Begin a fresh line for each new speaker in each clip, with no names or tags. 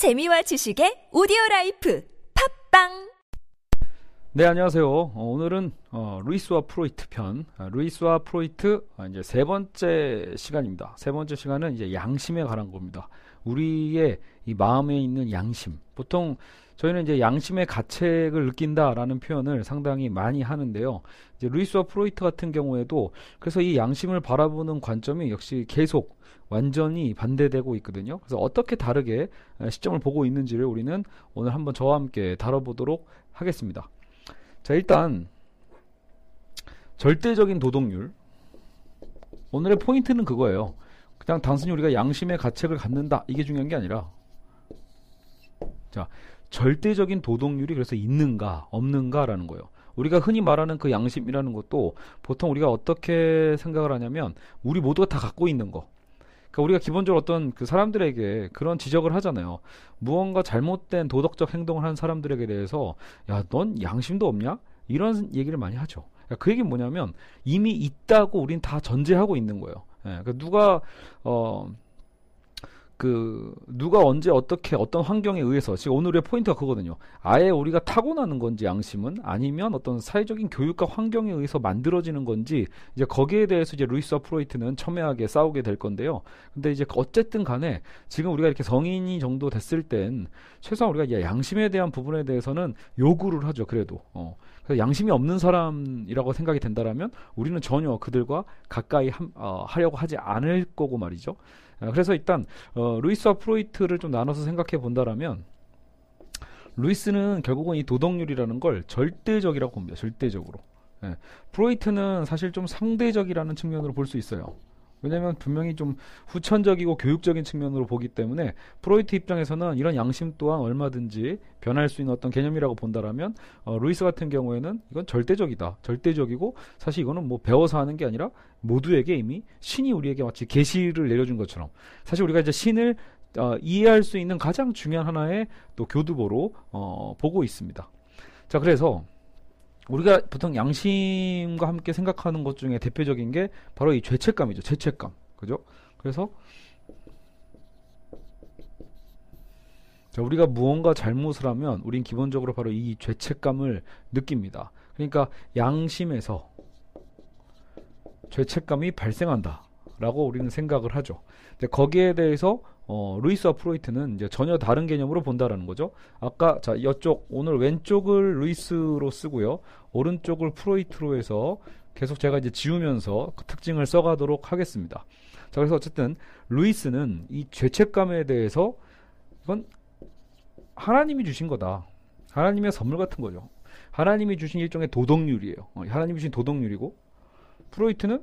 재미와 지식의 오디오 라이프 팟빵
네, 안녕하세요. 어, 오늘은 어, 루이스와 프로이트 편, 아, 루이스와 프로이트 아, 이제 세 번째 시간입니다. 세 번째 시간은 이제 양심에 관한 겁니다. 우리의 이 마음에 있는 양심. 보통 저희는 이제 양심의 가책을 느낀다라는 표현을 상당히 많이 하는데요. 이제 루이스와 프로이트 같은 경우에도 그래서 이 양심을 바라보는 관점이 역시 계속 완전히 반대되고 있거든요. 그래서 어떻게 다르게 시점을 보고 있는지를 우리는 오늘 한번 저와 함께 다뤄보도록 하겠습니다. 자, 일단 절대적인 도덕률. 오늘의 포인트는 그거예요. 그냥 단순히 우리가 양심의 가책을 갖는다. 이게 중요한 게 아니라 자, 절대적인 도덕률이 그래서 있는가, 없는가라는 거예요. 우리가 흔히 말하는 그 양심이라는 것도 보통 우리가 어떻게 생각을 하냐면 우리 모두가 다 갖고 있는 거. 그러니까 우리가 기본적으로 어떤 그 사람들에게 그런 지적을 하잖아요. 무언가 잘못된 도덕적 행동을 한 사람들에게 대해서 야, 넌 양심도 없냐? 이런 얘기를 많이 하죠. 그러니까 그 얘기는 뭐냐면 이미 있다고 우린 다 전제하고 있는 거예요. 예, 그러니까 누가 어 그 누가 언제 어떻게 어떤 환경에 의해서 지금 오늘의 포인트가 그거거든요. 아예 우리가 타고나는 건지 양심은 아니면 어떤 사회적인 교육과 환경에 의해서 만들어지는 건지 이제 거기에 대해서 이제 루이스와 프로이트는 첨예하게 싸우게 될 건데요. 근데 이제 어쨌든 간에 지금 우리가 이렇게 성인이 정도 됐을 땐 최소한 우리가 양심에 대한 부분에 대해서는 요구를 하죠. 그래도 어. 그래서 양심이 없는 사람이라고 생각이 된다라면 우리는 전혀 그들과 가까이 함, 어, 하려고 하지 않을 거고 말이죠. 아, 그래서 일단 어, 루이스와 프로이트를 좀 나눠서 생각해 본다라면 루이스는 결국은 이 도덕률이라는 걸 절대적이라고 봅니다. 절대적으로. 예. 프로이트는 사실 좀 상대적이라는 측면으로 볼 수 있어요. 왜냐하면 분명히 좀 후천적이고 교육적인 측면으로 보기 때문에 프로이트 입장에서는 이런 양심 또한 얼마든지 변할 수 있는 어떤 개념이라고 본다라면 어, 루이스 같은 경우에는 이건 절대적이다. 절대적이고 사실 이거는 뭐 배워서 하는 게 아니라 모두에게 이미 신이 우리에게 마치 계시를 내려준 것처럼 사실 우리가 이제 신을 어, 이해할 수 있는 가장 중요한 하나의 또 교두보로 어, 보고 있습니다. 자 그래서 우리가 보통 양심과 함께 생각하는 것 중에 대표적인 게 바로 이 죄책감이죠. 죄책감. 그죠? 그래서 자, 우리가 무언가 잘못을 하면 우린 기본적으로 바로 이 죄책감을 느낍니다. 그러니까 양심에서 죄책감이 발생한다. 라고 우리는 생각을 하죠. 근데 거기에 대해서 어, 루이스와 프로이트는 이제 전혀 다른 개념으로 본다라는 거죠. 아까 자 이쪽 오늘 왼쪽을 루이스로 쓰고요, 오른쪽을 프로이트로 해서 계속 제가 이제 지우면서 그 특징을 써가도록 하겠습니다. 자 그래서 어쨌든 루이스는 이 죄책감에 대해서 이건 하나님이 주신 거다. 하나님의 선물 같은 거죠. 하나님이 주신 일종의 도덕률이에요. 어, 하나님이 주신 도덕률이고 프로이트는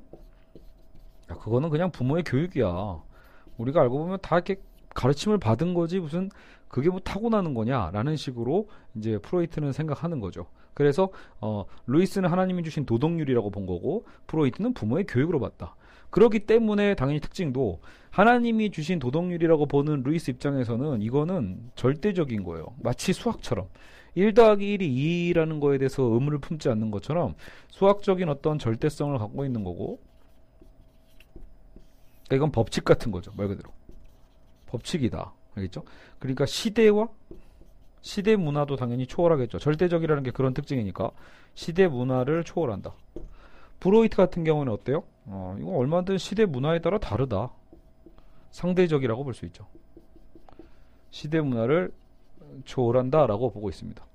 야, 그거는 그냥 부모의 교육이야. 우리가 알고 보면 다 이렇게 가르침을 받은 거지 무슨 그게 뭐 타고나는 거냐라는 식으로 이제 프로이트는 생각하는 거죠. 그래서 어 루이스는 하나님이 주신 도덕률이라고 본 거고 프로이트는 부모의 교육으로 봤다. 그렇기 때문에 당연히 특징도 하나님이 주신 도덕률이라고 보는 루이스 입장에서는 이거는 절대적인 거예요. 마치 수학처럼 1 더하기 1이 2라는 거에 대해서 의무를 품지 않는 것처럼 수학적인 어떤 절대성을 갖고 있는 거고 그러니까 이건 법칙 같은 거죠. 말 그대로. 법칙이다. 알겠죠? 그러니까 시대와 시대 문화도 당연히 초월하겠죠. 절대적이라는 게 그런 특징이니까 시대 문화를 초월한다. 프로이트 같은 경우는 어때요? 어, 이건 얼마든 시대 문화에 따라 다르다. 상대적이라고 볼 수 있죠. 시대 문화를 초월한다라고 보고 있습니다.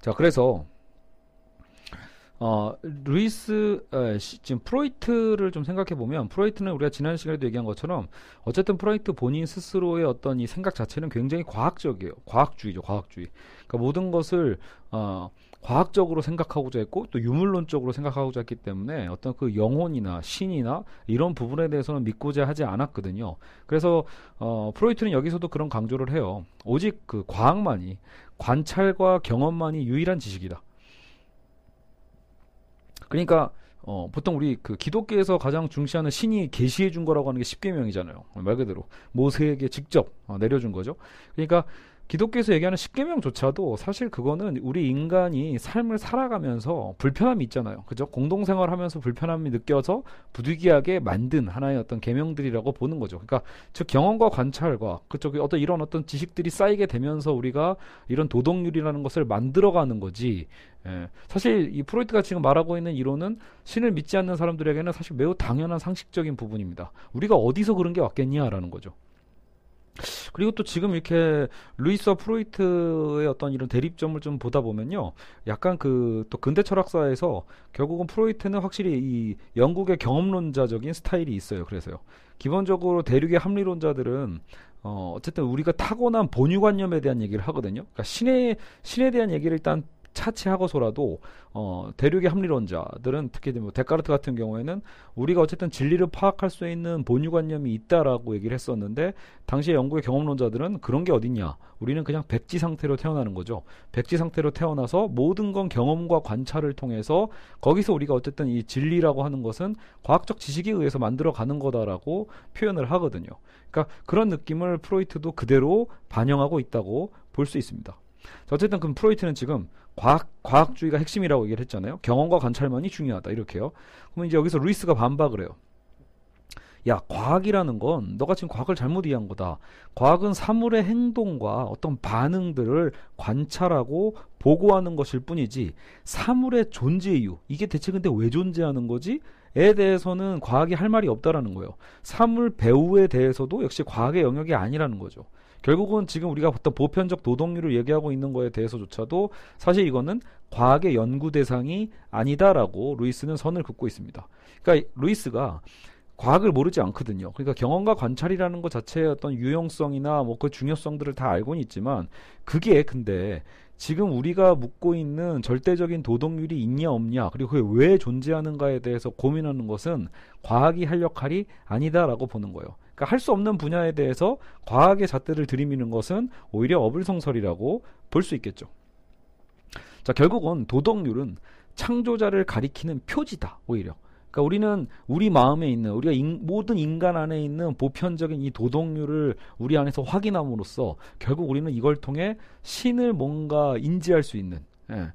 자, 그래서 어, 루이스, 에, 시, 지금 프로이트를 좀 생각해 보면, 프로이트는 우리가 지난 시간에도 얘기한 것처럼, 어쨌든 프로이트 본인 스스로의 어떤 이 생각 자체는 굉장히 과학적이에요. 과학주의죠, 과학주의. 그러니까 모든 것을, 어, 과학적으로 생각하고자 했고, 또 유물론적으로 생각하고자 했기 때문에, 어떤 그 영혼이나 신이나 이런 부분에 대해서는 믿고자 하지 않았거든요. 그래서, 어, 프로이트는 여기서도 그런 강조를 해요. 오직 그 과학만이, 관찰과 경험만이 유일한 지식이다. 그러니까 어, 보통 우리 그 기독교에서 가장 중시하는 신이 계시해 준 거라고 하는 게 십계명이잖아요. 말 그대로 모세에게 직접 어, 내려준 거죠. 그러니까 기독교에서 얘기하는 십계명조차도 사실 그거는 우리 인간이 삶을 살아가면서 불편함이 있잖아요. 그죠? 공동생활하면서 불편함이 느껴서 부득이하게 만든 하나의 어떤 계명들이라고 보는 거죠. 그러니까 즉 경험과 관찰과 그쪽에 어떤 이런 어떤 지식들이 쌓이게 되면서 우리가 이런 도덕률이라는 것을 만들어가는 거지. 예. 사실 이 프로이트가 지금 말하고 있는 이론은 신을 믿지 않는 사람들에게는 사실 매우 당연한 상식적인 부분입니다. 우리가 어디서 그런 게 왔겠냐라는 거죠. 그리고 또 지금 이렇게 루이스와 프로이트의 어떤 이런 대립점을 좀 보다 보면요. 약간 그 또 근대 철학사에서 결국은 프로이트는 확실히 이 영국의 경험론자적인 스타일이 있어요. 그래서요. 기본적으로 대륙의 합리론자들은 어, 어쨌든 우리가 타고난 본유관념에 대한 얘기를 하거든요. 그러니까 신에, 신에 대한 얘기를 일단 차치하고서라도 어, 대륙의 합리론자들은 특히 뭐 데카르트 같은 경우에는 우리가 어쨌든 진리를 파악할 수 있는 본유관념이 있다라고 얘기를 했었는데 당시에 영국의 경험론자들은 그런 게 어딨냐. 우리는 그냥 백지 상태로 태어나는 거죠. 백지 상태로 태어나서 모든 건 경험과 관찰을 통해서 거기서 우리가 어쨌든 이 진리라고 하는 것은 과학적 지식에 의해서 만들어 가는 거다라고 표현을 하거든요. 그러니까 그런 느낌을 프로이트도 그대로 반영하고 있다고 볼 수 있습니다. 어쨌든 그럼 프로이트는 지금 과학, 과학주의가 핵심이라고 얘기를 했잖아요. 경험과 관찰만이 중요하다. 이렇게요. 그러면 이제 여기서 루이스가 반박을 해요. 야, 과학이라는 건 너가 지금 과학을 잘못 이해한 거다. 과학은 사물의 행동과 어떤 반응들을 관찰하고 보고하는 것일 뿐이지 사물의 존재 이유 이게 대체 근데 왜 존재하는 거지? 에 대해서는 과학이 할 말이 없다라는 거예요. 사물 배우에 대해서도 역시 과학의 영역이 아니라는 거죠. 결국은 지금 우리가 어떤 보편적 노동률을 얘기하고 있는 거에 대해서조차도 사실 이거는 과학의 연구 대상이 아니다라고 루이스는 선을 긋고 있습니다. 그러니까 루이스가 과학을 모르지 않거든요. 그러니까 경험과 관찰이라는 것 자체의 어떤 유용성이나 뭐 그 중요성들을 다 알고는 있지만 그게 근데 지금 우리가 묻고 있는 절대적인 도덕률이 있냐 없냐 그리고 그게 왜 존재하는가에 대해서 고민하는 것은 과학이 할 역할이 아니다라고 보는 거예요. 그러니까 할 수 없는 분야에 대해서 과학의 잣대를 들이미는 것은 오히려 어불성설이라고 볼 수 있겠죠. 자, 결국은 도덕률은 창조자를 가리키는 표지다, 오히려. 그러니까 우리는 우리 마음에 있는 우리가 인, 모든 인간 안에 있는 보편적인 이 도덕률을 우리 안에서 확인함으로써 결국 우리는 이걸 통해 신을 뭔가 인지할 수 있는. 예.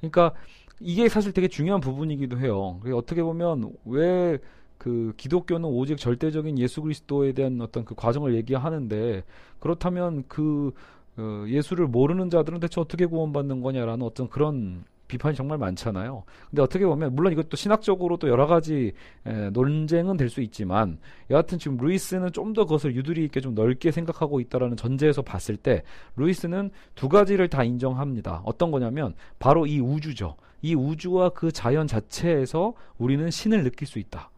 그러니까 이게 사실 되게 중요한 부분이기도 해요. 어떻게 보면 왜 그 기독교는 오직 절대적인 예수 그리스도에 대한 어떤 그 과정을 얘기하는데 그렇다면 그 어, 예수를 모르는 자들은 대체 어떻게 구원받는 거냐라는 어떤 그런 비판이 정말 많잖아요. 근데 어떻게 보면 물론 이것도 신학적으로 또 여러 가지 에, 논쟁은 될 수 있지만 여하튼 지금 루이스는 좀 더 그것을 유두리 있게 좀 넓게 생각하고 있다라는 전제에서 봤을 때 루이스는 두 가지를 다 인정합니다. 어떤 거냐면 바로 이 우주죠. 이 우주와 그 자연 자체에서 우리는 신을 느낄 수 있다.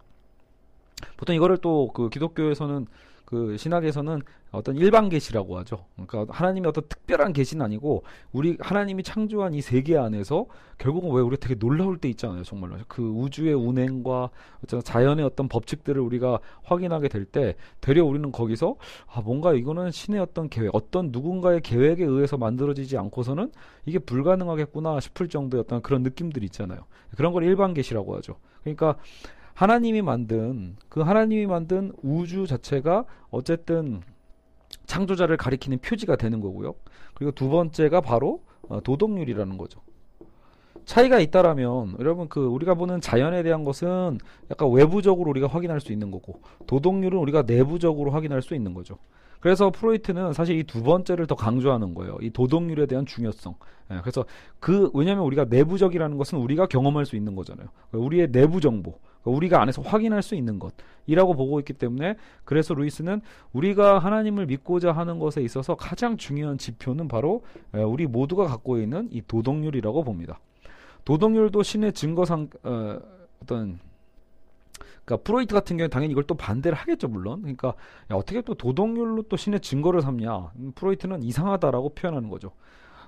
보통 이거를 또 그 기독교에서는 그 신학에서는 어떤 일반 계시라고 하죠. 그러니까 하나님의 어떤 특별한 계시는 아니고 우리 하나님이 창조한 이 세계 안에서 결국은 왜 우리가 되게 놀라울 때 있잖아요. 정말로 그 우주의 운행과 자연의 어떤 법칙들을 우리가 확인하게 될 때 되려 우리는 거기서 아 뭔가 이거는 신의 어떤 계획, 어떤 누군가의 계획에 의해서 만들어지지 않고서는 이게 불가능하겠구나 싶을 정도의 어떤 그런 느낌들이 있잖아요. 그런 걸 일반 계시라고 하죠. 그러니까 하나님이 만든 그 하나님이 만든 우주 자체가 어쨌든 창조자를 가리키는 표지가 되는 거고요. 그리고 두 번째가 바로 어, 도덕률이라는 거죠. 차이가 있다라면 여러분 그 우리가 보는 자연에 대한 것은 약간 외부적으로 우리가 확인할 수 있는 거고 도덕률은 우리가 내부적으로 확인할 수 있는 거죠. 그래서 프로이트는 사실 이 두 번째를 더 강조하는 거예요. 이 도덕률에 대한 중요성. 예, 그래서 그 왜냐하면 우리가 내부적이라는 것은 우리가 경험할 수 있는 거잖아요. 우리의 내부 정보. 그러니까 우리가 안에서 확인할 수 있는 것이라고 보고 있기 때문에 그래서 루이스는 우리가 하나님을 믿고자 하는 것에 있어서 가장 중요한 지표는 바로 우리 모두가 갖고 있는 이 도덕률이라고 봅니다. 도덕률도 신의 증거상 어, 어떤 그러니까 프로이트 같은 경우에 당연히 이걸 또 반대를 하겠죠 물론 그러니까 야, 어떻게 또 도덕률로 또 신의 증거를 삼냐 음, 프로이트는 이상하다라고 표현하는 거죠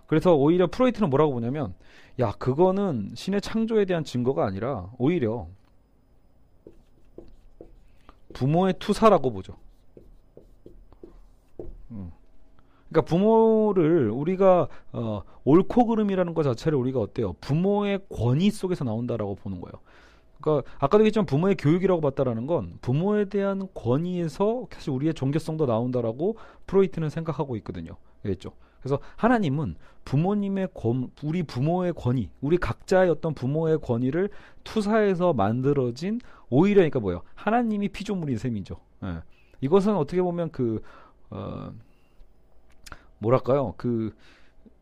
그래서 오히려 프로이트는 뭐라고 보냐면 야 그거는 신의 창조에 대한 증거가 아니라 오히려 부모의 투사라고 보죠. 음. 그러니까 부모를 우리가 어, 옳고 그름이라는 것 자체를 우리가 어때요? 부모의 권위 속에서 나온다라고 보는 거예요. 그러니까 아까도 얘기했지만 부모의 교육이라고 봤다라는 건 부모에 대한 권위에서 사실 우리의 종교성도 나온다라고 프로이트는 생각하고 있거든요. 그랬죠. 그래서 하나님은 부모님의 권, 우리 부모의 권위, 우리 각자의 어떤 부모의 권위를 투사해서 만들어진 오히려 그러니까 뭐예요? 하나님이 피조물인 셈이죠. 예. 이것은 어떻게 보면 그 어, 뭐랄까요? 그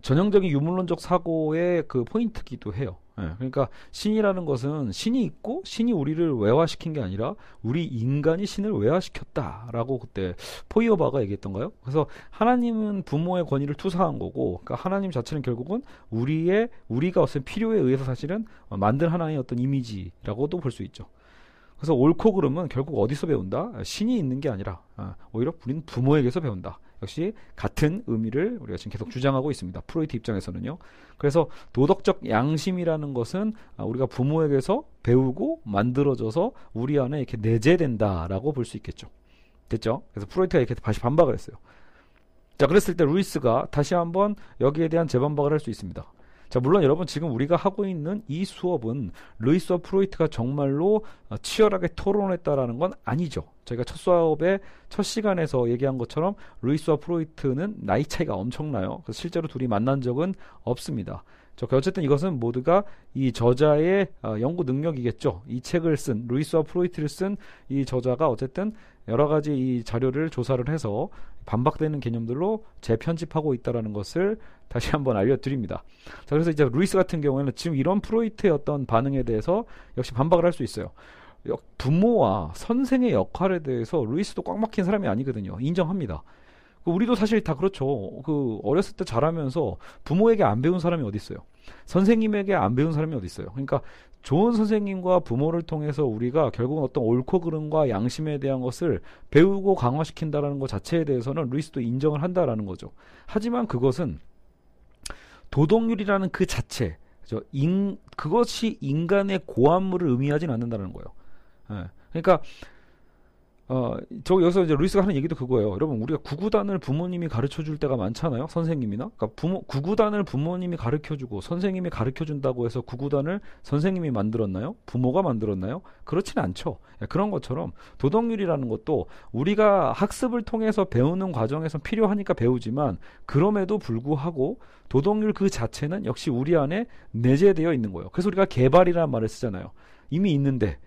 전형적인 유물론적 사고의 그 포인트기도 해요. 예, 그러니까 신이라는 것은 신이 있고 신이 우리를 외화시킨 게 아니라 우리 인간이 신을 외화시켰다라고 그때 포이어바가 얘기했던가요? 그래서 하나님은 부모의 권위를 투사한 거고, 그러니까 하나님 자체는 결국은 우리의 우리가 어떤 필요에 의해서 사실은 만든 하나의 어떤 이미지라고도 볼 수 있죠. 그래서 옳고 그름은 결국 어디서 배운다? 신이 있는 게 아니라 아, 오히려 우리는 부모에게서 배운다. 역시 같은 의미를 우리가 지금 계속 주장하고 있습니다. 프로이트 입장에서는요. 그래서 도덕적 양심이라는 것은 아, 우리가 부모에게서 배우고 만들어져서 우리 안에 이렇게 내재된다라고 볼 수 있겠죠. 됐죠? 그래서 프로이트가 이렇게 다시 반박을 했어요. 자, 그랬을 때 루이스가 다시 한번 여기에 대한 재반박을 할 수 있습니다. 자, 물론 여러분 지금 우리가 하고 있는 이 수업은 루이스와 프로이트가 정말로 어, 치열하게 토론했다라는 건 아니죠. 저희가 첫 수업의 첫 시간에서 얘기한 것처럼 루이스와 프로이트는 나이 차이가 엄청나요. 그래서 실제로 둘이 만난 적은 없습니다. 저 어쨌든 이것은 모두가 이 저자의 어, 연구 능력이겠죠. 이 책을 쓴 루이스와 프로이트를 쓴 이 저자가 어쨌든 여러 가지 이 자료를 조사를 해서 반박되는 개념들로 재편집하고 있다라는 것을 다시 한번 알려드립니다. 자, 그래서 이제 루이스 같은 경우에는 지금 이런 프로이트의 어떤 반응에 대해서 역시 반박을 할 수 있어요. 부모와 선생의 역할에 대해서 루이스도 꽉 막힌 사람이 아니거든요. 인정합니다. 그 우리도 사실 다 그렇죠. 그 어렸을 때 자라면서 부모에게 안 배운 사람이 어디 있어요? 선생님에게 안 배운 사람이 어디 있어요? 그러니까 좋은 선생님과 부모를 통해서 우리가 결국은 어떤 옳고 그름과 양심에 대한 것을 배우고 강화시킨다라는 것 자체에 대해서는 루이스도 인정을 한다라는 거죠. 하지만 그것은 도덕률이라는 그 자체, 그것이 인간의 고안물을 의미하진 않는다는 거예요. 예. 그러니까 어, 저 여기서 이제 루이스가 하는 얘기도 그거예요. 여러분, 우리가 구구단을 부모님이 가르쳐 줄 때가 많잖아요. 선생님이나. 그러니까 부모, 구구단을 부모님이 가르쳐 주고 선생님이 가르쳐 준다고 해서 구구단을 선생님이 만들었나요? 부모가 만들었나요? 그렇지는 않죠. 예, 그런 것처럼 도덕률이라는 것도 우리가 학습을 통해서 배우는 과정에서 필요하니까 배우지만 그럼에도 불구하고 도덕률 그 자체는 역시 우리 안에 내재되어 있는 거예요. 그래서 우리가 개발이라는 말을 쓰잖아요. 이미 있는데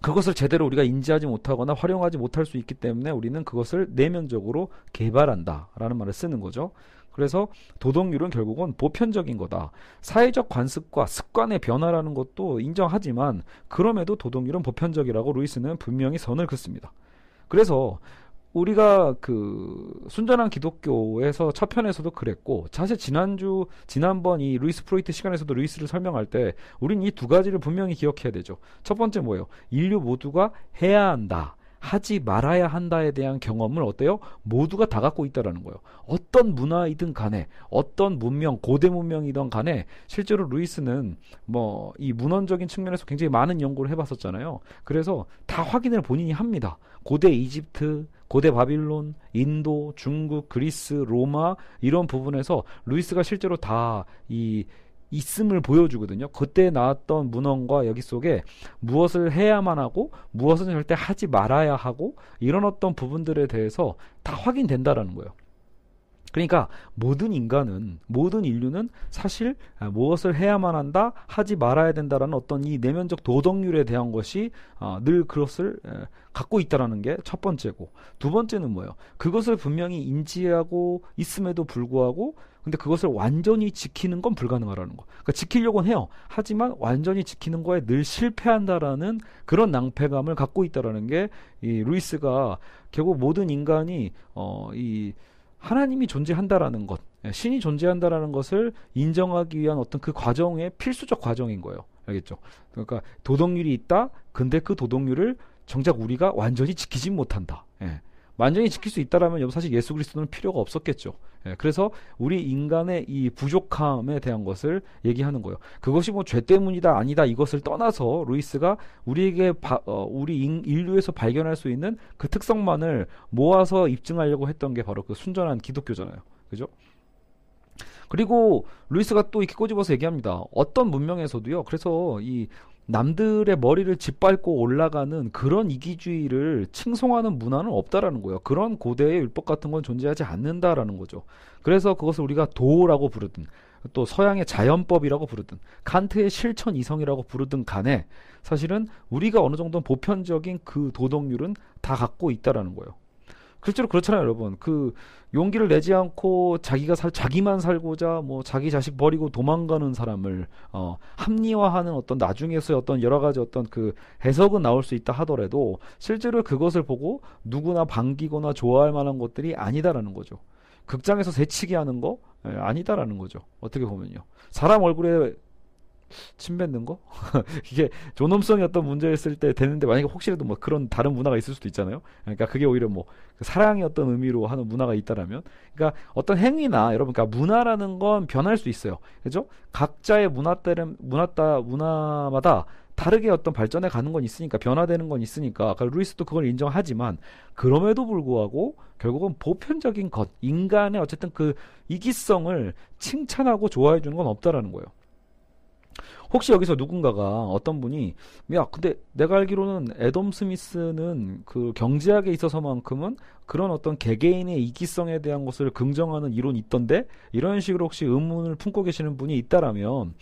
그것을 제대로 우리가 인지하지 못하거나 활용하지 못할 수 있기 때문에 우리는 그것을 내면적으로 개발한다라는 말을 쓰는 거죠. 그래서 도덕률은 결국은 보편적인 거다. 사회적 관습과 습관의 변화라는 것도 인정하지만 그럼에도 도덕률은 보편적이라고 루이스는 분명히 선을 긋습니다. 그래서 우리가 그 순전한 기독교에서 첫 편에서도 그랬고 사실 지난주 지난번 이 루이스 프로이트 시간에서도 루이스를 설명할 때 우린 이 두 가지를 분명히 기억해야 되죠. 첫 번째 뭐예요? 인류 모두가 해야 한다. 하지 말아야 한다에 대한 경험을 어때요? 모두가 다 갖고 있다라는 거예요. 어떤 문화이든 간에 어떤 문명, 고대 문명이든 간에 실제로 루이스는 뭐 이 문헌적인 측면에서 굉장히 많은 연구를 해봤었잖아요. 그래서 다 확인을 본인이 합니다. 고대 이집트, 고대 바빌론, 인도, 중국, 그리스, 로마 이런 부분에서 루이스가 실제로 다 이 있음을 보여주거든요. 그때 나왔던 문헌과 여기 속에 무엇을 해야만 하고 무엇은 절대 하지 말아야 하고 이런 어떤 부분들에 대해서 다 확인된다라는 거예요. 그러니까 모든 인간은 모든 인류는 사실 아, 무엇을 해야만 한다 하지 말아야 된다라는 어떤 이 내면적 도덕률에 대한 것이 어, 늘 그것을 갖고 있다라는 게 첫 번째고 두 번째는 뭐예요? 그것을 분명히 인지하고 있음에도 불구하고 근데 그것을 완전히 지키는 건 불가능하다는 거. 그러니까 지키려고는 해요. 하지만 완전히 지키는 거에 늘 실패한다라는 그런 낭패감을 갖고 있다라는 게 이 루이스가 결국 모든 인간이 어 이 하나님이 존재한다라는 것, 예, 신이 존재한다라는 것을 인정하기 위한 어떤 그 과정의 필수적 과정인 거예요. 알겠죠? 그러니까 도덕률이 있다. 근데 그 도덕률을 정작 우리가 완전히 지키지 못한다. 예. 완전히 지킬 수 있다라면 사실 예수 그리스도는 필요가 없었겠죠. 예, 그래서 우리 인간의 이 부족함에 대한 것을 얘기하는 거예요. 그것이 뭐 죄 때문이다 아니다 이것을 떠나서 루이스가 우리에게 바, 어, 우리 인, 인류에서 발견할 수 있는 그 특성만을 모아서 입증하려고 했던 게 바로 그 순전한 기독교잖아요. 그죠? 그리고 루이스가 또 이렇게 꼬집어서 얘기합니다. 어떤 문명에서도요. 그래서 이 남들의 머리를 짓밟고 올라가는 그런 이기주의를 칭송하는 문화는 없다라는 거예요. 그런 고대의 율법 같은 건 존재하지 않는다라는 거죠. 그래서 그것을 우리가 도라고 부르든 또 서양의 자연법이라고 부르든 칸트의 실천 이성이라고 부르든 간에 사실은 우리가 어느 정도 보편적인 그 도덕률은 다 갖고 있다라는 거예요. 실제로 그렇잖아요, 여러분. 그 용기를 내지 않고 자기가 살 자기만 살고자 뭐 자기 자식 버리고 도망가는 사람을 어 합리화하는 어떤 나중에서의 어떤 여러 가지 어떤 그 해석은 나올 수 있다 하더라도 실제로 그것을 보고 누구나 반기거나 좋아할 만한 것들이 아니다라는 거죠. 극장에서 새치기 하는 거 예, 아니다라는 거죠. 어떻게 보면요. 사람 얼굴에 침 뱉는 거? 이게 존엄성이 어떤 문제였을 때 되는데 만약에 혹시라도 뭐 그런 다른 문화가 있을 수도 있잖아요. 그러니까 그게 오히려 뭐그 사랑의 어떤 의미로 하는 문화가 있다라면 그러니까 어떤 행위나 여러분 그러니까 문화라는 건 변할 수 있어요. 그죠? 각자의 문화 때는 문화 따 문화마다 다르게 어떤 발전해 가는 건 있으니까 변화되는 건 있으니까 그러니까 루이스도 그걸 인정하지만 그럼에도 불구하고 결국은 보편적인 것 인간의 어쨌든 그 이기성을 칭찬하고 좋아해 주는 건 없다라는 거예요. 혹시 여기서 누군가가 어떤 분이 야 근데 내가 알기로는 애덤 스미스는 그 경제학에 있어서만큼은 그런 어떤 개개인의 이기성에 대한 것을 긍정하는 이론이 있던데 이런 식으로 혹시 의문을 품고 계시는 분이 있다라면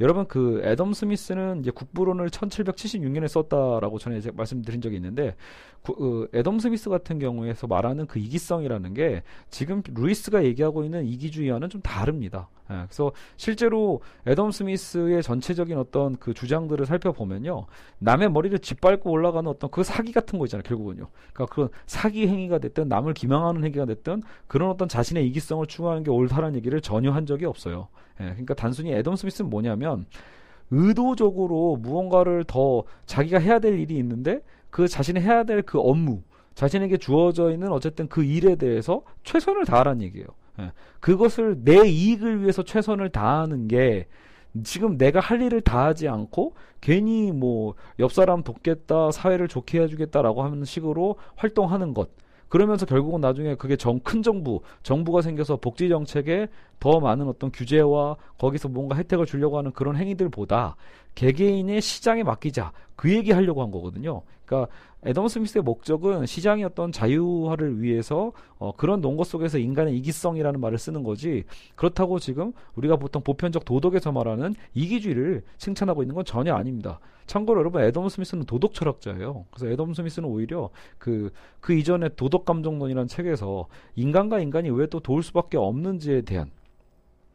여러분 그 애덤 스미스는 이제 국부론을 1776년에 썼다라고 전에 제가 말씀드린 적이 있는데 구, 어, 애덤 스미스 같은 경우에서 말하는 그 이기성이라는 게 지금 루이스가 얘기하고 있는 이기주의와는 좀 다릅니다. 예, 그래서 실제로 애덤 스미스의 전체적인 어떤 그 주장들을 살펴보면요. 남의 머리를 짓밟고 올라가는 어떤 그 사기 같은 거 있잖아요. 결국은요. 그러니까 그런 사기 행위가 됐든 남을 기망하는 행위가 됐든 그런 어떤 자신의 이기성을 추구하는 게 옳다라는 얘기를 전혀 한 적이 없어요. 예, 그러니까 단순히 애덤 스미스는 뭐냐면 의도적으로 무언가를 더 자기가 해야 될 일이 있는데 그 자신이 해야 될 그 업무 자신에게 주어져 있는 어쨌든 그 일에 대해서 최선을 다하라는 얘기예요. 예. 그것을 내 이익을 위해서 최선을 다하는 게 지금 내가 할 일을 다 하지 않고 괜히 뭐 옆 사람 돕겠다 사회를 좋게 해주겠다라고 하는 식으로 활동하는 것 그러면서 결국은 나중에 그게 정, 큰 정부, 정부가 생겨서 복지 정책에 더 많은 어떤 규제와 거기서 뭔가 혜택을 주려고 하는 그런 행위들보다 개개인의 시장에 맡기자 그 얘기 하려고 한 거거든요. 그러니까 애덤 스미스의 목적은 시장의 어떤 자유화를 위해서 어, 그런 논거 속에서 인간의 이기성이라는 말을 쓰는 거지 그렇다고 지금 우리가 보통 보편적 도덕에서 말하는 이기주의를 칭찬하고 있는 건 전혀 아닙니다. 참고로 여러분 애덤 스미스는 도덕 철학자예요. 그래서 애덤 스미스는 오히려 그, 그 이전에 도덕 감정론이라는 책에서 인간과 인간이 왜 또 도울 수밖에 없는지에 대한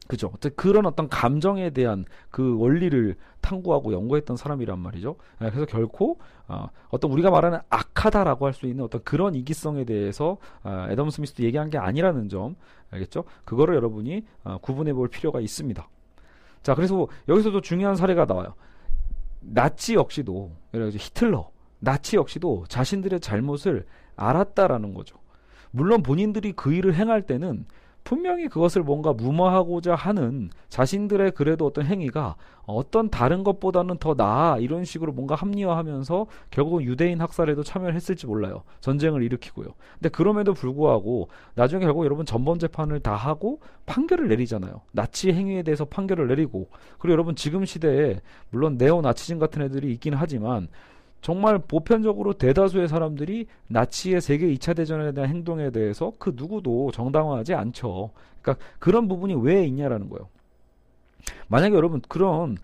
그죠. 그런 어떤 감정에 대한 그 원리를 탐구하고 연구했던 사람이란 말이죠. 예, 그래서 결코 어, 어떤 우리가 말하는 악하다라고 할 수 있는 어떤 그런 이기성에 대해서 어, 애덤 스미스도 얘기한 게 아니라는 점 알겠죠? 그거를 여러분이 어, 구분해 볼 필요가 있습니다. 자, 그래서 여기서도 중요한 사례가 나와요. 나치 역시도 히틀러, 나치 역시도 자신들의 잘못을 알았다라는 거죠. 물론 본인들이 그 일을 행할 때는 분명히 그것을 뭔가 무마하고자 하는 자신들의 그래도 어떤 행위가 어떤 다른 것보다는 더 나아 이런 식으로 뭔가 합리화하면서 결국은 유대인 학살에도 참여를 했을지 몰라요. 전쟁을 일으키고요. 근데 그럼에도 불구하고 나중에 결국 여러분 전범 재판을 다 하고 판결을 내리잖아요. 나치 행위에 대해서 판결을 내리고 그리고 여러분 지금 시대에 물론 네오 나치즘 같은 애들이 있긴 하지만 정말 보편적으로 대다수의 사람들이 나치의 세계 2차 대전에 대한 행동에 대해서 그 누구도 정당화하지 않죠. 그러니까 그런 부분이 왜 있냐라는 거예요. 만약에 여러분 그런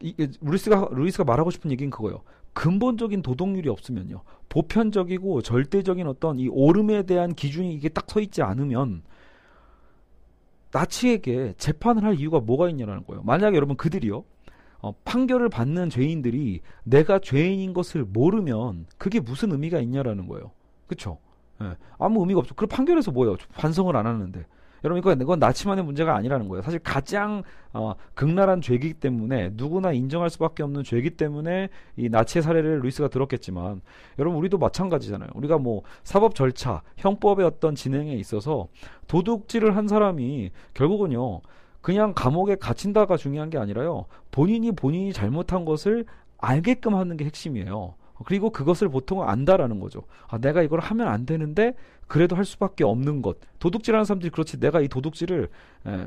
이, 루이스가 루이스가 말하고 싶은 얘기는 그거예요. 근본적인 도덕률이 없으면요. 보편적이고 절대적인 어떤 이 옳음에 대한 기준이 이게 딱 서 있지 않으면 나치에게 재판을 할 이유가 뭐가 있냐라는 거예요. 만약에 여러분 그들이요. 어, 판결을 받는 죄인들이 내가 죄인인 것을 모르면 그게 무슨 의미가 있냐라는 거예요. 그쵸? 예, 아무 의미가 없죠. 그럼 판결에서 뭐예요? 반성을 안 하는데. 여러분 이건, 이건 나치만의 문제가 아니라는 거예요. 사실 가장 어, 극랄한 죄이기 때문에 누구나 인정할 수밖에 없는 죄이기 때문에 이 나치의 사례를 루이스가 들었겠지만 여러분 우리도 마찬가지잖아요. 우리가 뭐 사법 절차, 형법의 어떤 진행에 있어서 도둑질을 한 사람이 결국은요 그냥 감옥에 갇힌다가 중요한 게 아니라요. 본인이 본인이 잘못한 것을 알게끔 하는 게 핵심이에요. 그리고 그것을 보통은 안다라는 거죠. 아, 내가 이걸 하면 안 되는데 그래도 할 수밖에 없는 것. 도둑질하는 사람들이 그렇지. 내가 이 도둑질을 에,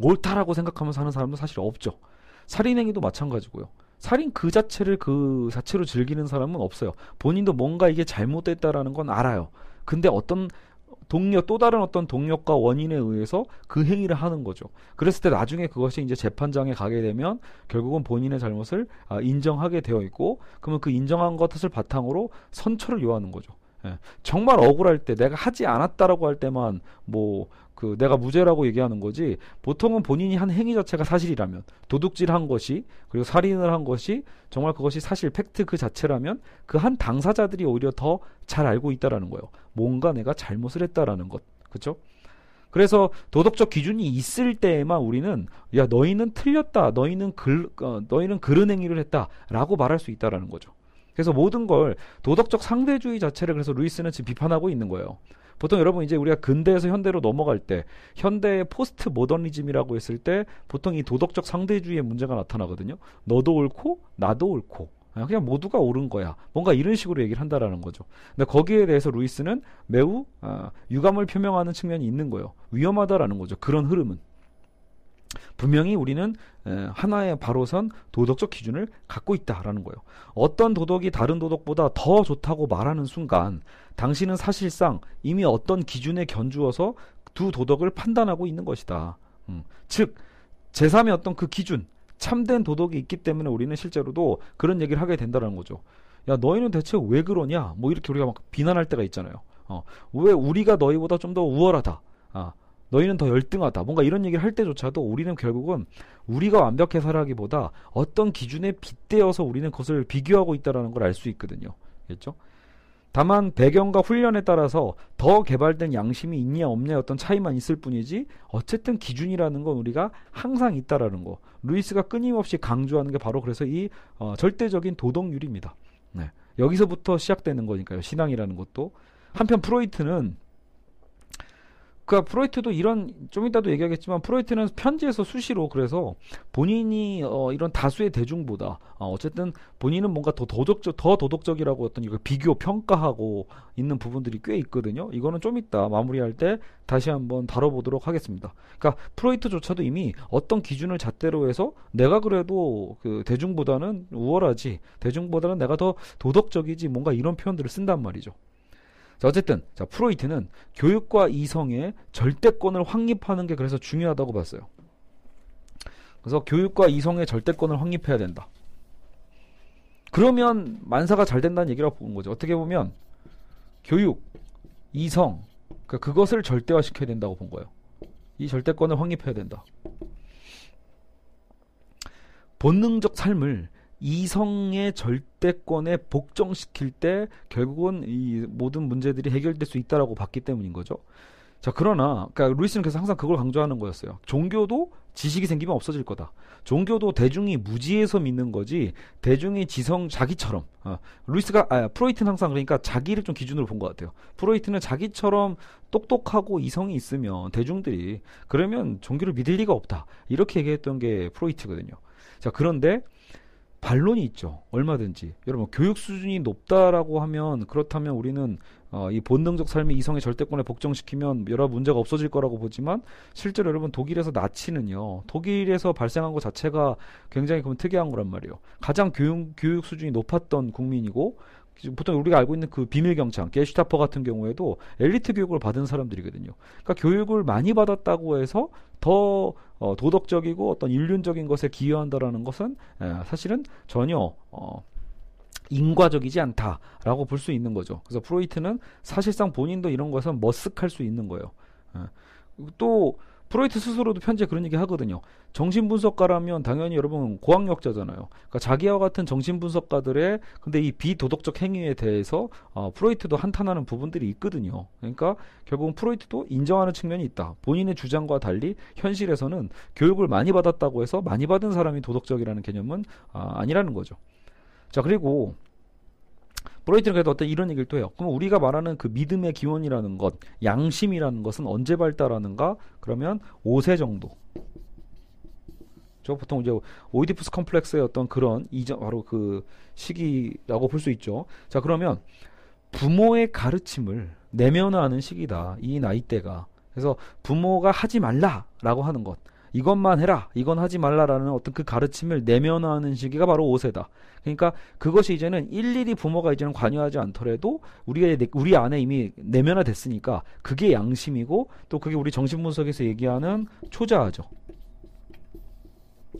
옳다라고 생각하면서 하는 사람도 사실 없죠. 살인행위도 마찬가지고요. 살인 그 자체를 그 자체로 즐기는 사람은 없어요. 본인도 뭔가 이게 잘못됐다라는 건 알아요. 근데 어떤 동력 또 다른 어떤 동력과 원인에 의해서 그 행위를 하는 거죠. 그랬을 때 나중에 그것이 이제 재판장에 가게 되면 결국은 본인의 잘못을 아, 인정하게 되어 있고 그러면 그 인정한 것을 바탕으로 선처를 요하는 거죠. 예. 정말 억울할 때 내가 하지 않았다라고 할 때만 뭐 그 내가 무죄라고 얘기하는 거지 보통은 본인이 한 행위 자체가 사실이라면 도둑질한 것이 그리고 살인을 한 것이 정말 그것이 사실 팩트 그 자체라면 그 한 당사자들이 오히려 더 잘 알고 있다라는 거예요. 뭔가 내가 잘못을 했다라는 것. 그렇죠? 그래서 도덕적 기준이 있을 때에만 우리는 야 너희는 틀렸다. 너희는 글 어, 너희는 그런 행위를 했다라고 말할 수 있다라는 거죠. 그래서 모든 걸 도덕적 상대주의 자체를 그래서 루이스는 지금 비판하고 있는 거예요. 보통 여러분 이제 우리가 근대에서 현대로 넘어갈 때 현대의 포스트 모더니즘이라고 했을 때 보통 이 도덕적 상대주의의 문제가 나타나거든요. 너도 옳고 나도 옳고 그냥 모두가 옳은 거야. 뭔가 이런 식으로 얘기를 한다라는 거죠. 근데 거기에 대해서 루이스는 매우 아, 유감을 표명하는 측면이 있는 거예요. 위험하다라는 거죠. 그런 흐름은. 분명히 우리는 하나의 바로선 도덕적 기준을 갖고 있다라는 거예요. 어떤 도덕이 다른 도덕보다 더 좋다고 말하는 순간 당신은 사실상 이미 어떤 기준에 견주어서 두 도덕을 판단하고 있는 것이다. 음. 즉 제3의 어떤 그 기준, 참된 도덕이 있기 때문에 우리는 실제로도 그런 얘기를 하게 된다는 거죠. 야 너희는 대체 왜 그러냐? 뭐 이렇게 우리가 막 비난할 때가 있잖아요. 어, 왜 우리가 너희보다 좀 더 우월하다. 아, 너희는 더 열등하다. 뭔가 이런 얘기를 할 때조차도 우리는 결국은 우리가 완벽해서라기보다 어떤 기준에 빗대어서 우리는 그것을 비교하고 있다라는 걸 알 수 있거든요. 그렇죠? 다만 배경과 훈련에 따라서 더 개발된 양심이 있냐 없냐 어떤 차이만 있을 뿐이지 어쨌든 기준이라는 건 우리가 항상 있다라는 거. 루이스가 끊임없이 강조하는 게 바로 그래서 이 어, 절대적인 도덕률입니다. 네. 여기서부터 시작되는 거니까요. 신앙이라는 것도 한편 프로이트는 그러니까 프로이트도 이런 좀 이따도 얘기하겠지만 프로이트는 편지에서 수시로 그래서 본인이 어, 이런 다수의 대중보다 어, 어쨌든 본인은 뭔가 더 도덕적 더 도덕적이라고 어떤 이거 비교 평가하고 있는 부분들이 꽤 있거든요. 이거는 좀 이따 마무리할 때 다시 한번 다뤄보도록 하겠습니다. 그러니까 프로이트조차도 이미 어떤 기준을 잣대로 해서 내가 그래도 그 대중보다는 우월하지 대중보다는 내가 더 도덕적이지 뭔가 이런 표현들을 쓴단 말이죠. 자, 어쨌든 자, 프로이트는 교육과 이성의 절대권을 확립하는 게 그래서 중요하다고 봤어요. 그래서 교육과 이성의 절대권을 확립해야 된다. 그러면 만사가 잘 된다는 얘기라고 보는 거죠. 어떻게 보면 교육, 이성, 그러니까 그것을 절대화시켜야 된다고 본 거예요. 이 절대권을 확립해야 된다. 본능적 삶을 이성의 절대권에 복종시킬 때 결국은 이 모든 문제들이 해결될 수 있다라고 봤기 때문인 거죠. 자, 그러나, 그러니까 루이스는 그래서 항상 그걸 강조하는 거였어요. 종교도 지식이 생기면 없어질 거다. 종교도 대중이 무지해서 믿는 거지, 대중이 지성, 자기처럼. 어, 루이스가, 아, 프로이트는 항상 그러니까 자기를 좀 기준으로 본 것 같아요. 프로이트는 자기처럼 똑똑하고 이성이 있으면 대중들이, 그러면 종교를 믿을 리가 없다. 이렇게 얘기했던 게 프로이트거든요. 자, 그런데 반론이 있죠. 얼마든지. 여러분, 교육 수준이 높다라고 하면, 그렇다면 우리는, 어, 이 본능적 삶의 이성의 절대권에 복종시키면 여러 문제가 없어질 거라고 보지만, 실제로 여러분, 독일에서 나치는요, 독일에서 발생한 것 자체가 굉장히 그럼 특이한 거란 말이에요. 가장 교육, 교육 수준이 높았던 국민이고, 보통 우리가 알고 있는 그 비밀 경찰, 게슈타퍼 같은 경우에도 엘리트 교육을 받은 사람들이거든요. 그러니까 교육을 많이 받았다고 해서 더 어, 도덕적이고 어떤 인륜적인 것에 기여한다라는 것은 에, 사실은 전혀 어, 인과적이지 않다라고 볼 수 있는 거죠. 그래서 프로이트는 사실상 본인도 이런 것은 머쓱할 수 있는 거예요. 에. 또 프로이트 스스로도 편지에 그런 얘기 하거든요. 정신분석가라면 당연히 여러분 고학력자잖아요. 그러니까 자기와 같은 정신분석가들의 근데 이 비도덕적 행위에 대해서 어, 프로이트도 한탄하는 부분들이 있거든요. 그러니까 결국은 프로이트도 인정하는 측면이 있다. 본인의 주장과 달리 현실에서는 교육을 많이 받았다고 해서 많이 받은 사람이 도덕적이라는 개념은 아, 아니라는 거죠. 자 그리고 브로이트는 그래도 어떤 이런 얘기를 또 해요. 그럼 우리가 말하는 그 믿음의 기원이라는 것, 양심이라는 것은 언제 발달하는가? 그러면 5세 정도. 저 보통 이제 오이디푸스 컴플렉스의 어떤 그런 이전 바로 그 시기라고 볼 수 있죠. 자 그러면 부모의 가르침을 내면화하는 시기다. 이 나이대가. 그래서 부모가 하지 말라라고 하는 것. 이것만 해라, 이건 하지 말라라는 어떤 그 가르침을 내면화하는 시기가 바로 5세다. 그러니까 그것이 이제는 일일이 부모가 이제는 관여하지 않더라도 우리가 우리 안에 이미 내면화 됐으니까 그게 양심이고 또 그게 우리 정신분석에서 얘기하는 초자아죠.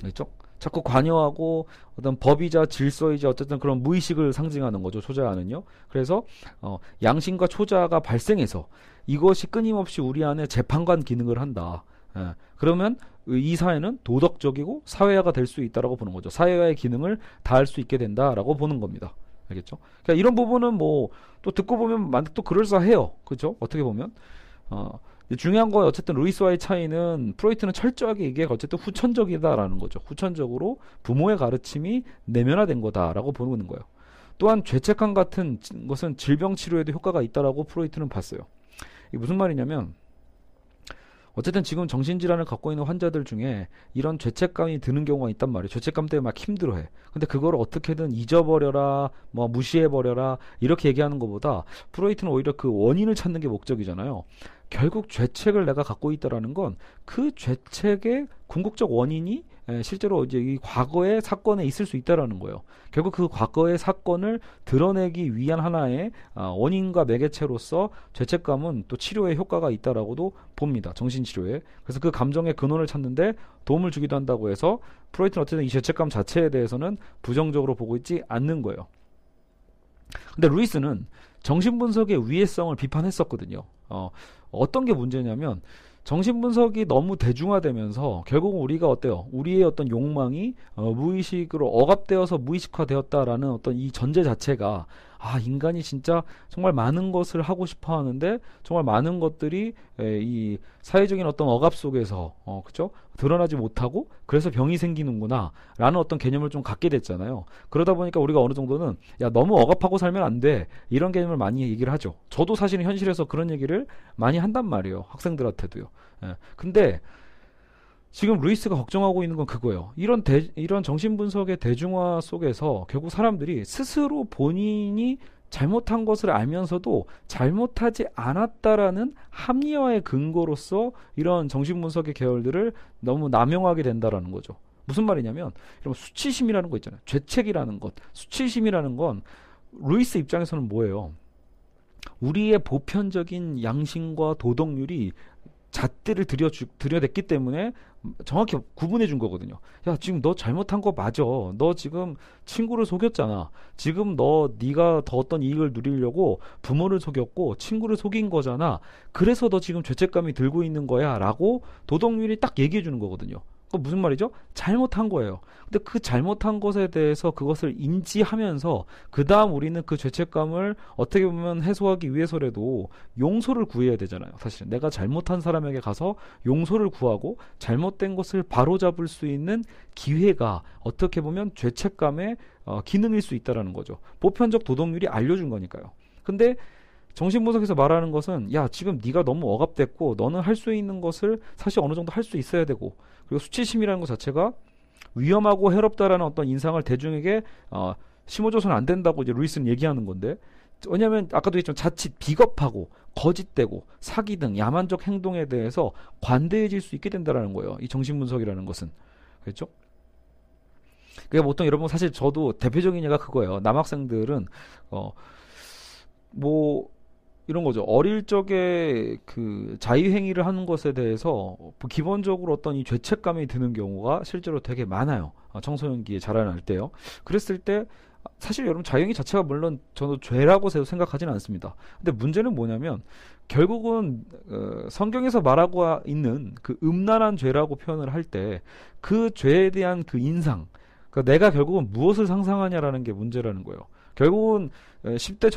그렇죠? 자꾸 관여하고 어떤 법이자 질서이자 어쨌든 그런 무의식을 상징하는 거죠 초자아는요. 그래서 어, 양심과 초자가 발생해서 이것이 끊임없이 우리 안에 재판관 기능을 한다. 예. 그러면 이 사회는 도덕적이고 사회화가 될 수 있다라고 보는 거죠. 사회화의 기능을 다할 수 있게 된다라고 보는 겁니다. 알겠죠? 그러니까 이런 부분은 뭐 또 듣고 보면 만또 그럴싸해요. 그죠? 어떻게 보면 어, 중요한 건 어쨌든 루이스와의 차이는 프로이트는 철저하게 이게 어쨌든 후천적이다라는 거죠. 후천적으로 부모의 가르침이 내면화된 거다라고 보는 거예요. 또한 죄책감 같은 것은 질병 치료에도 효과가 있다라고 프로이트는 봤어요. 이게 무슨 말이냐면 어쨌든 지금 정신질환을 갖고 있는 환자들 중에 이런 죄책감이 드는 경우가 있단 말이에요. 죄책감 때문에 막 힘들어해. 근데 그걸 어떻게든 잊어버려라, 뭐 무시해버려라 이렇게 얘기하는 것보다 프로이트는 오히려 그 원인을 찾는 게 목적이잖아요. 결국 죄책을 내가 갖고 있다라는 건 그 죄책의 궁극적 원인이 실제로 이제 이 과거의 사건에 있을 수 있다라는 거예요. 결국 그 과거의 사건을 드러내기 위한 하나의 아, 원인과 매개체로서 죄책감은 또 치료에 효과가 있다라고도 봅니다. 정신치료에. 그래서 그 감정의 근원을 찾는데 도움을 주기도 한다고 해서 프로이트는 어쨌든 이 죄책감 자체에 대해서는 부정적으로 보고 있지 않는 거예요. 근데 루이스는 정신분석의 위해성을 비판했었거든요. 어, 어떤 게 문제냐면 정신분석이 너무 대중화되면서 결국 우리가 어때요? 우리의 어떤 욕망이 어, 무의식으로 억압되어서 무의식화되었다라는 어떤 이 전제 자체가 아 인간이 진짜 정말 많은 것을 하고 싶어 하는데 정말 많은 것들이 에, 이 사회적인 어떤 억압 속에서 어 그죠 드러나지 못하고 그래서 병이 생기는구나라는 어떤 개념을 좀 갖게 됐잖아요. 그러다 보니까 우리가 어느 정도는 야 너무 억압하고 살면 안 돼 이런 개념을 많이 얘기를 하죠. 저도 사실은 현실에서 그런 얘기를 많이 한단 말이에요. 학생들한테도요. 예. 근데 지금 루이스가 걱정하고 있는 건 그거예요. 이런 대, 이런 정신 분석의 대중화 속에서 결국 사람들이 스스로 본인이 잘못한 것을 알면서도 잘못하지 않았다라는 합리화의 근거로서 이런 정신 분석의 계열들을 너무 남용하게 된다라는 거죠. 무슨 말이냐면 이런 수치심이라는 거 있잖아요. 죄책이라는 것, 수치심이라는 건 루이스 입장에서는 뭐예요? 우리의 보편적인 양심과 도덕률이 잣대를 들여 들여댔기 때문에 정확히 구분해 준 거거든요. 야, 지금 너 잘못한 거 맞아. 너 지금 친구를 속였잖아. 지금 너 네가 더 어떤 이익을 누리려고 부모를 속였고 친구를 속인 거잖아. 그래서 너 지금 죄책감이 들고 있는 거야라고 도덕률이 딱 얘기해 주는 거거든요. 그 무슨 말이죠? 잘못한 거예요. 근데 그 잘못한 것에 대해서 그것을 인지하면서 그 다음 우리는 그 죄책감을 어떻게 보면 해소하기 위해서라도 용서를 구해야 되잖아요. 사실 내가 잘못한 사람에게 가서 용서를 구하고 잘못된 것을 바로잡을 수 있는 기회가 어떻게 보면 죄책감의 어, 기능일 수 있다라는 거죠. 보편적 도덕률이 알려준 거니까요. 근데 정신분석에서 말하는 것은 야 지금 네가 너무 억압됐고 너는 할 수 있는 것을 사실 어느 정도 할 수 있어야 되고 그리고 수치심이라는 것 자체가 위험하고 해롭다라는 어떤 인상을 대중에게 어, 심어줘서는 안 된다고 이제 루이스는 얘기하는 건데 왜냐하면 아까도 얘기했지만 자칫 비겁하고 거짓되고 사기 등 야만적 행동에 대해서 관대해질 수 있게 된다라는 거예요. 이 정신분석이라는 것은 그렇죠? 그러니까 보통 여러분 사실 저도 대표적인 예가 그거예요. 남학생들은 어 뭐 이런 거죠. 어릴 적에 그 자유행위를 하는 것에 대해서 기본적으로 어떤 이 죄책감이 드는 경우가 실제로 되게 많아요. 어, 청소년기에 자라날 때요. 그랬을 때 사실 여러분 자유행위 자체가 물론 저도 죄라고 생각하지는 않습니다. 근데 문제는 뭐냐면 결국은 어, 성경에서 말하고 있는 그 음란한 죄라고 표현을 할 때 그 죄에 대한 그 인상, 그러니까 내가 결국은 무엇을 상상하냐라는 게 문제라는 거예요. 결국은 10대